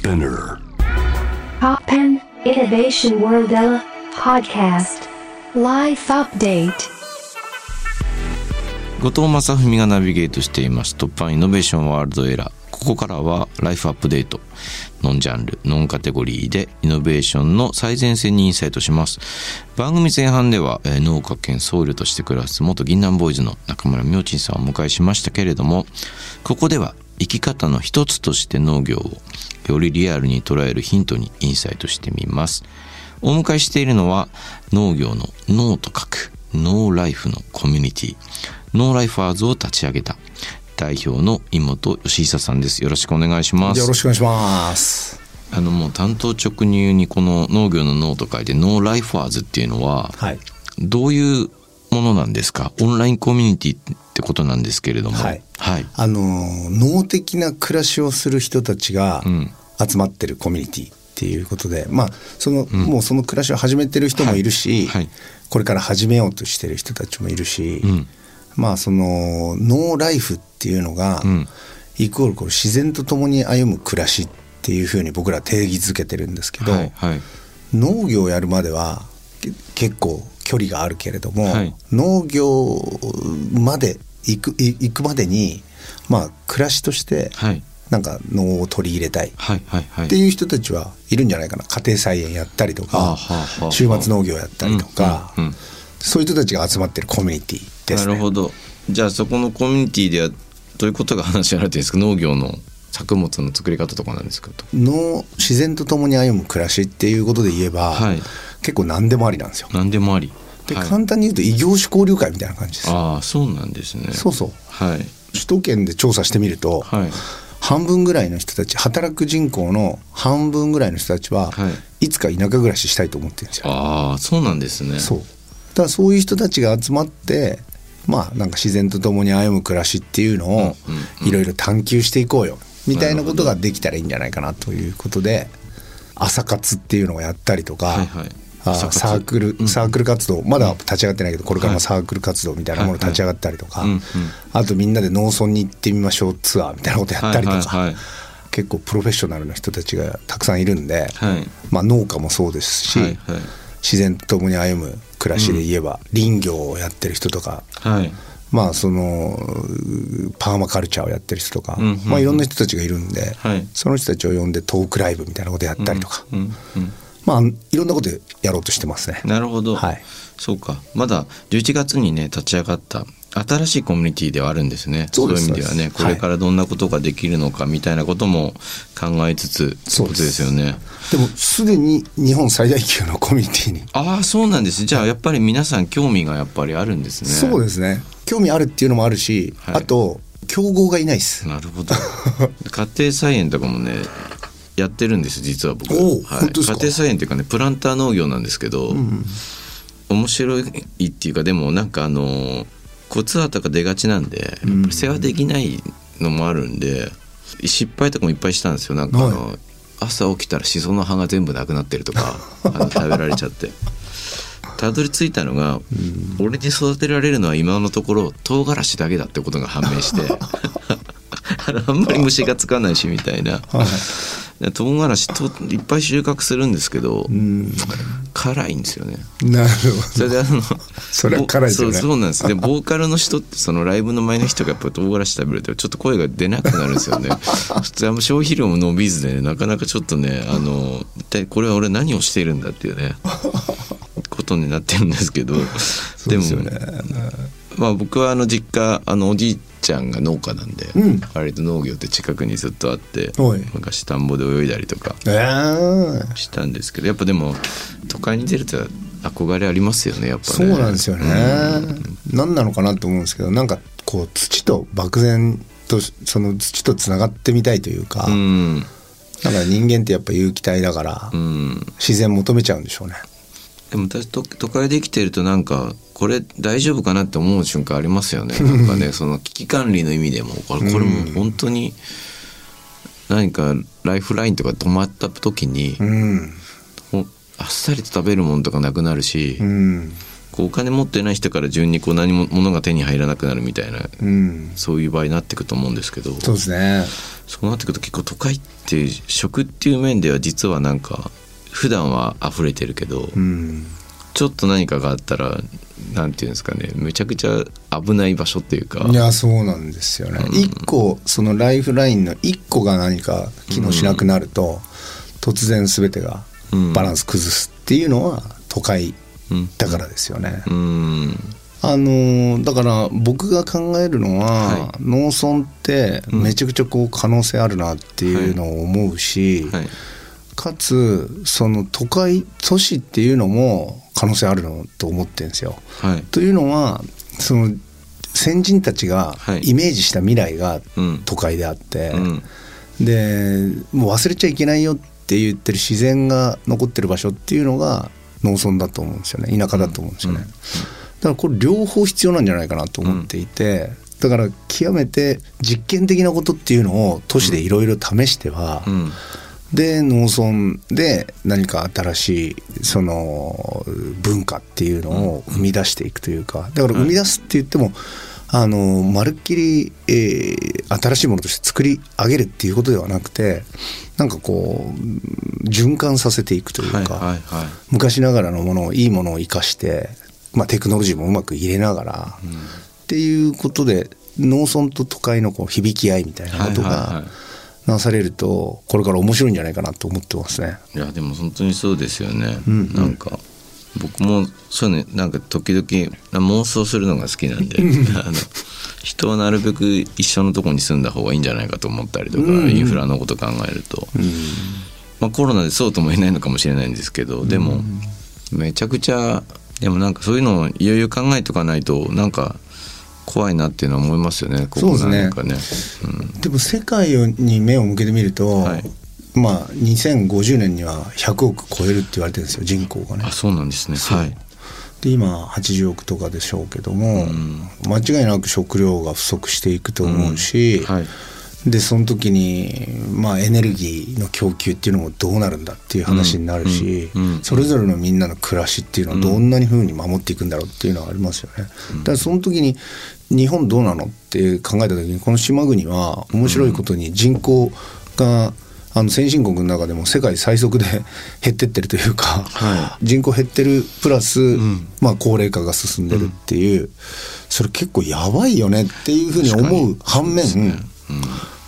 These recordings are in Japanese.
Spinner. Poppen Innovation World podcast. Life update. 後藤正文がナビゲートしています突破イノベーションワールドエラーここからはライフアップデートノンジャンルノンカテゴリーでイノベーションの最前線にインサイトします番組前半では、えー農家兼僧侶として暮らす元銀杏ボーイズの中村明珍さんをお迎えしましたけれどもここでは生き方の一つとして農業をよりリアルに捉えるヒントにインサイトしてみます。お迎えしているのは農業の農と書くノーライフのコミュニティ。ノーライファーズを立ち上げた代表の井本喜久さんです。よろしくお願いします。よろしくお願いします。あのもう単刀直入にこの農業の農と書いて農ライファーズっていうのははい。どういうものなんですか？オンラインコミュニティってことなんですけれども。はいはい。あの脳的な暮らしをする人たちがん。集まってるコミュニティっていうことで、まあその、もうその暮らしを始めてる人もいるし、はいはい。これから始めようとしてる人たちもいるし、ん。まあそのノーライフっていうのが、ん。イコールこれ自然と共に歩む暮らしっていうふうに僕らは定義づけてるんですけど、はいはい。農業をやるまではけ結構距離があるけれども、はい。農業まで行くい行くまでにまあ暮らしとしてはい。なんか農を取り入れたい。っていう人たちはいるんじゃないかな。家庭菜園やったりとか週末農業やったりとか、そういう人たちが集まってるコミュニティですね。なるほど。じゃあそこのコミュニティではどういうことが話し合われてるんですか？農業の作物の作り方とかなんですか？と農自然と共に歩む暮らしっていうことで言えば、はい。結構何でもありなんですよ。何でもありで、はい。簡単に言うと異業種交流会みたいな感じです。ああそうなんですね。そうそう。はい。首都圏で調査してみると、はい。半分ぐらいの人たち働く人口の半分ぐらいの人たちは、、はい。つか田舎暮らししたいと思ってるんですよ。ああそうなんですね。そう。だからそういう人たちが集まってまあなんか自然と共に歩む暮らしっていうのをいろいろ探求していこうよ。みたいなことができたらいいんじゃないかなということで朝活っていうのをやったりとか、はいはいサークルサークル活動。まだ立ち上がってないけどこれからもサークル活動みたいなものはい立ち上がったりとか、あとみんなで農村に行ってみましょうツアーみたいなことやったりとか、結構プロフェッショナルな人たちがたくさんいるんで、はい。まあ、農家もそうですし、自然と共に歩む暮らしで言えば、林業をやってる人とか。はい。まあそのうパーマカルチャーをやってる人とか、まあ、いろんな人たちがいるんで、はい。その人たちを呼んでトークライブみたいなことやったりとか、まあいろんなことやろうとしてますね。なるほど、はい。そうか。まだ11月にね立ち上がった新しいコミュニティではあるんですね。そういう意味ではねこれからどんなことができるのかみたいなことも考えつつってことですよね。でもすでに日本最大級のコミュニティに、ああそうなんです。じゃあやっぱり皆さん興味がやっぱりあるんですね。そうですね。興味あるっていうのもあるし、はい。あと競合がいないです。なるほど。家庭菜園とかもねやってるんです実は僕、はい、家庭菜園っていうかねプランター農業なんですけど、面白いっていうかでもなんかあの骨葉とか出がちなんで世話できないのもあるんで失敗とかもいっぱいしたんですよ。なんかあの、は朝起きたらシソの葉が全部なくなってるとか あの食べられちゃって。たどり着いたのが、俺に育てられるのは今のところ唐辛子だけだってことが判明して あんまり虫がつかないしみたいな、で唐辛子といっぱい収穫するんですけど、辛いんですよね。なるそれであのそれは辛いですよねそうそうなんですでボーカルの人ってそのライブの前の人がやっぱり唐辛子食べるとちょっと声が出なくなるんですよね。普通あんま消費量も伸びずで、ね、なかなかちょっとねあの一体これは俺何をしているんだっていうねことになってるんですけど。でもまあ僕はあの実家あのおじいちゃんが農家なんで、うん。割と農業って近くにずっとあってはい。昔田んぼで泳いだりとかえー。したんですけどやっぱでも都会に出ると憧れありますよねやっぱね。そうなんですよね。何なのかなと思うんですけどなんかこう土と漠然とその土とつながってみたいというか、うん。なんか人間ってやっぱ有機体だから、うん。自然求めちゃうんでしょうね。でも私都都会で生きてるとなんかこれ大丈夫かなって思う瞬間ありますよね。なんかねその危機管理の意味でもこれこれもう本当に何かライフラインとか止まった時に、うん。ほあっさりと食べるものとかなくなるし、うん。こうお金持ってない人から順にこう何も物が手に入らなくなるみたいなうん。そういう場合になっていくと思うんですけどそうですね。そうなってくると結構都会って食っていう面では実はなんか普段は溢れてるけど、うんちょっと何かがあったらなんていうんですかねめちゃくちゃ危ない場所っていうかいやそうなんですよね。一、個そのライフラインの一個が何か機能しなくなると、突然全てがバランス崩すっていうのは都会うん。だからですよね、うん。あのーだから僕が考えるのは、は農村ってめちゃくちゃこう可能性あるなっていうのを思うし、はいかつその都会都市っていうのも可能性あるのと思ってるんですよ。はい。というのはその先人たちがはい。イメージした未来がうん。都会であって、うん。でもう忘れちゃいけないよって言ってる自然が残ってる場所っていうのが農村だと思うんですよね。田舎だと思うんですよね、うん。うん。だからこれ両方必要なんじゃないかなと思っていて、だから極めて実験的なことっていうのを都市でいろいろ試しては、うんで農村で何か新しいその文化っていうのを生み出していくというか。だから生み出すって言っても、あのまるっきり、えー新しいものとして作り上げるっていうことではなくてなんかこう循環させていくというか、はいはいはい。昔ながらのものをいいものを生かして、まあ、テクノロジーもうまく入れながら、っていうことで農村と都会のこう響き合いみたいなことがはいはいはいなされるとこれから面白いんじゃないかなと思ってますね。いやでも本当にそうですよね、うんうん。なんか僕もそうねなんか時々妄想するのが好きなんで あの人はなるべく一緒のとこに住んだ方がいいんじゃないかと思ったりとか、うんうん。インフラのこと考えると、まあ、コロナでそうとも言えないのかもしれないんですけどでもめちゃくちゃでもなんかそういうのをいよいよ考えとかないとなんか怖いなっていうのは思いますよね。ここそうですね。なんかね。でも世界に目を向けてみると、はい。まあ2050年には100億超えるって言われてるんですよ人口がね。あ。そうなんですね。はい。で今80億とかでしょうけども、間違いなく食料が不足していくと思うし、はいでその時に、まあ、エネルギーの供給っていうのもどうなるんだっていう話になるし、うん。うん。うんそれぞれのみんなの暮らしっていうのはどんなに風に守っていくんだろうっていうのはありますよね。だからその時に日本どうなのって考えた時にこの島国は面白いことに人口があの先進国の中でも世界最速で 減ってってるというか、は人口減ってるプラス、まあ、高齢化が進んでるっていう、それ結構やばいよねっていうふうに思う反面、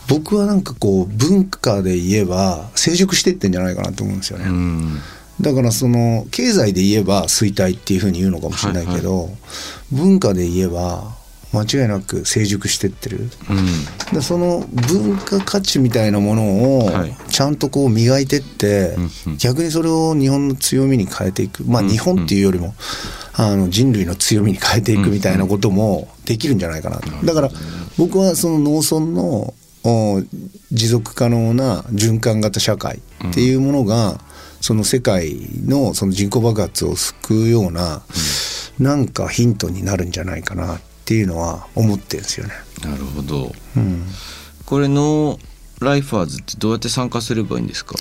僕はなんかこう文化で言えば成熟してってんじゃないかなと思うんですよね。うん。だからその経済で言えば衰退っていうふうに言うのかもしれないけど、文化で言えば間違いなく成熟してってる。うん。でその文化価値みたいなものをはい。ちゃんとこう磨いてって、うんうん。逆にそれを日本の強みに変えていく。まあ日本っていうよりも、あの人類の強みに変えていくみたいなこともできるんじゃないかなと、だから僕はその農村のお持続可能な循環型社会っていうものが、その世界のその人口爆発を救うような、なんかヒントになるんじゃないかなっていうのは思ってるんですよね。なるほど。うん。この農ライファーズってどうやって参加すればいいんですか？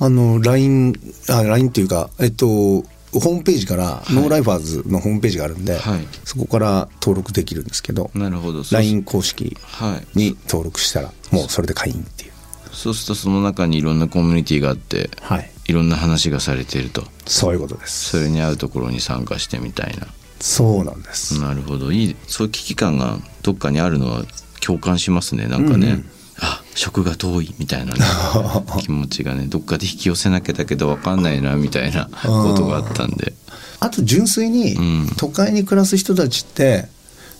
あの LINE あ LINE っていうかえっとホームページから、農ライファーズのホームページがあるんで、はい。そこから登録できるんですけど、なるほど。LINE 公式はい。に登録したらもうそれで会員っていう。そうするとその中にいろんなコミュニティがあってはい。いろんな話がされていると。そういうことです。それに合うところに参加してみたいな。そうなんです、なるほど。いい。そういう危機感がどっかにあるのは共感しますねなんかね、うんうん。あ食が遠いみたいなね 気持ちがねどっかで引き寄せなきゃだけど分かんないなみたいなことがあったんで。あと純粋にうん。都会に暮らす人たちって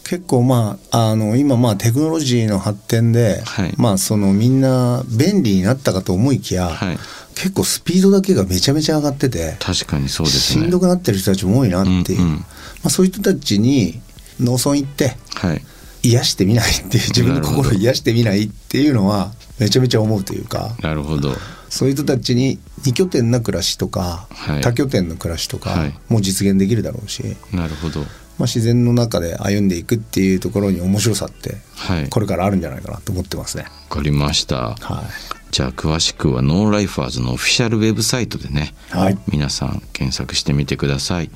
結構まああの今まあテクノロジーの発展で、はい。まあそのみんな便利になったかと思いきや、はい。結構スピードだけがめちゃめちゃ上がってて確かにそうですね。しんどくなってる人たちも多いなっていう、うんうん。まあ、そういう人たちに農村行ってはい癒してみないっていう自分の心を癒してみないっていうのはめちゃめちゃ思うというかなるほど。そういう人たちに二拠点な暮らしとか、はい。多拠点の暮らしとかはい。も実現できるだろうし、なるほど。まあ、自然の中で歩んでいくっていうところに面白さってはい。これからあるんじゃないかなと思ってますね。わかりました。はじゃあ詳しくは農ライファーズのオフィシャルウェブサイトでね、はい。皆さん検索してみてください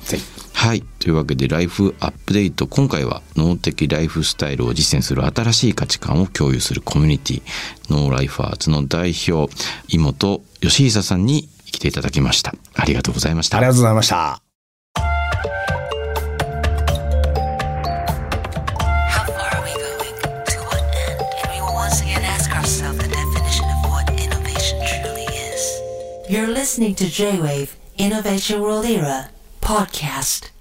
はい。というわけでライフアップデート。今回は農的ライフスタイルを実践する新しい価値観を共有するコミュニティ農ライファーズの代表井本喜久さんに来ていただきました。ありがとうございました。ありがとうございました。JWAVEINOVATIONWORLERA podcast.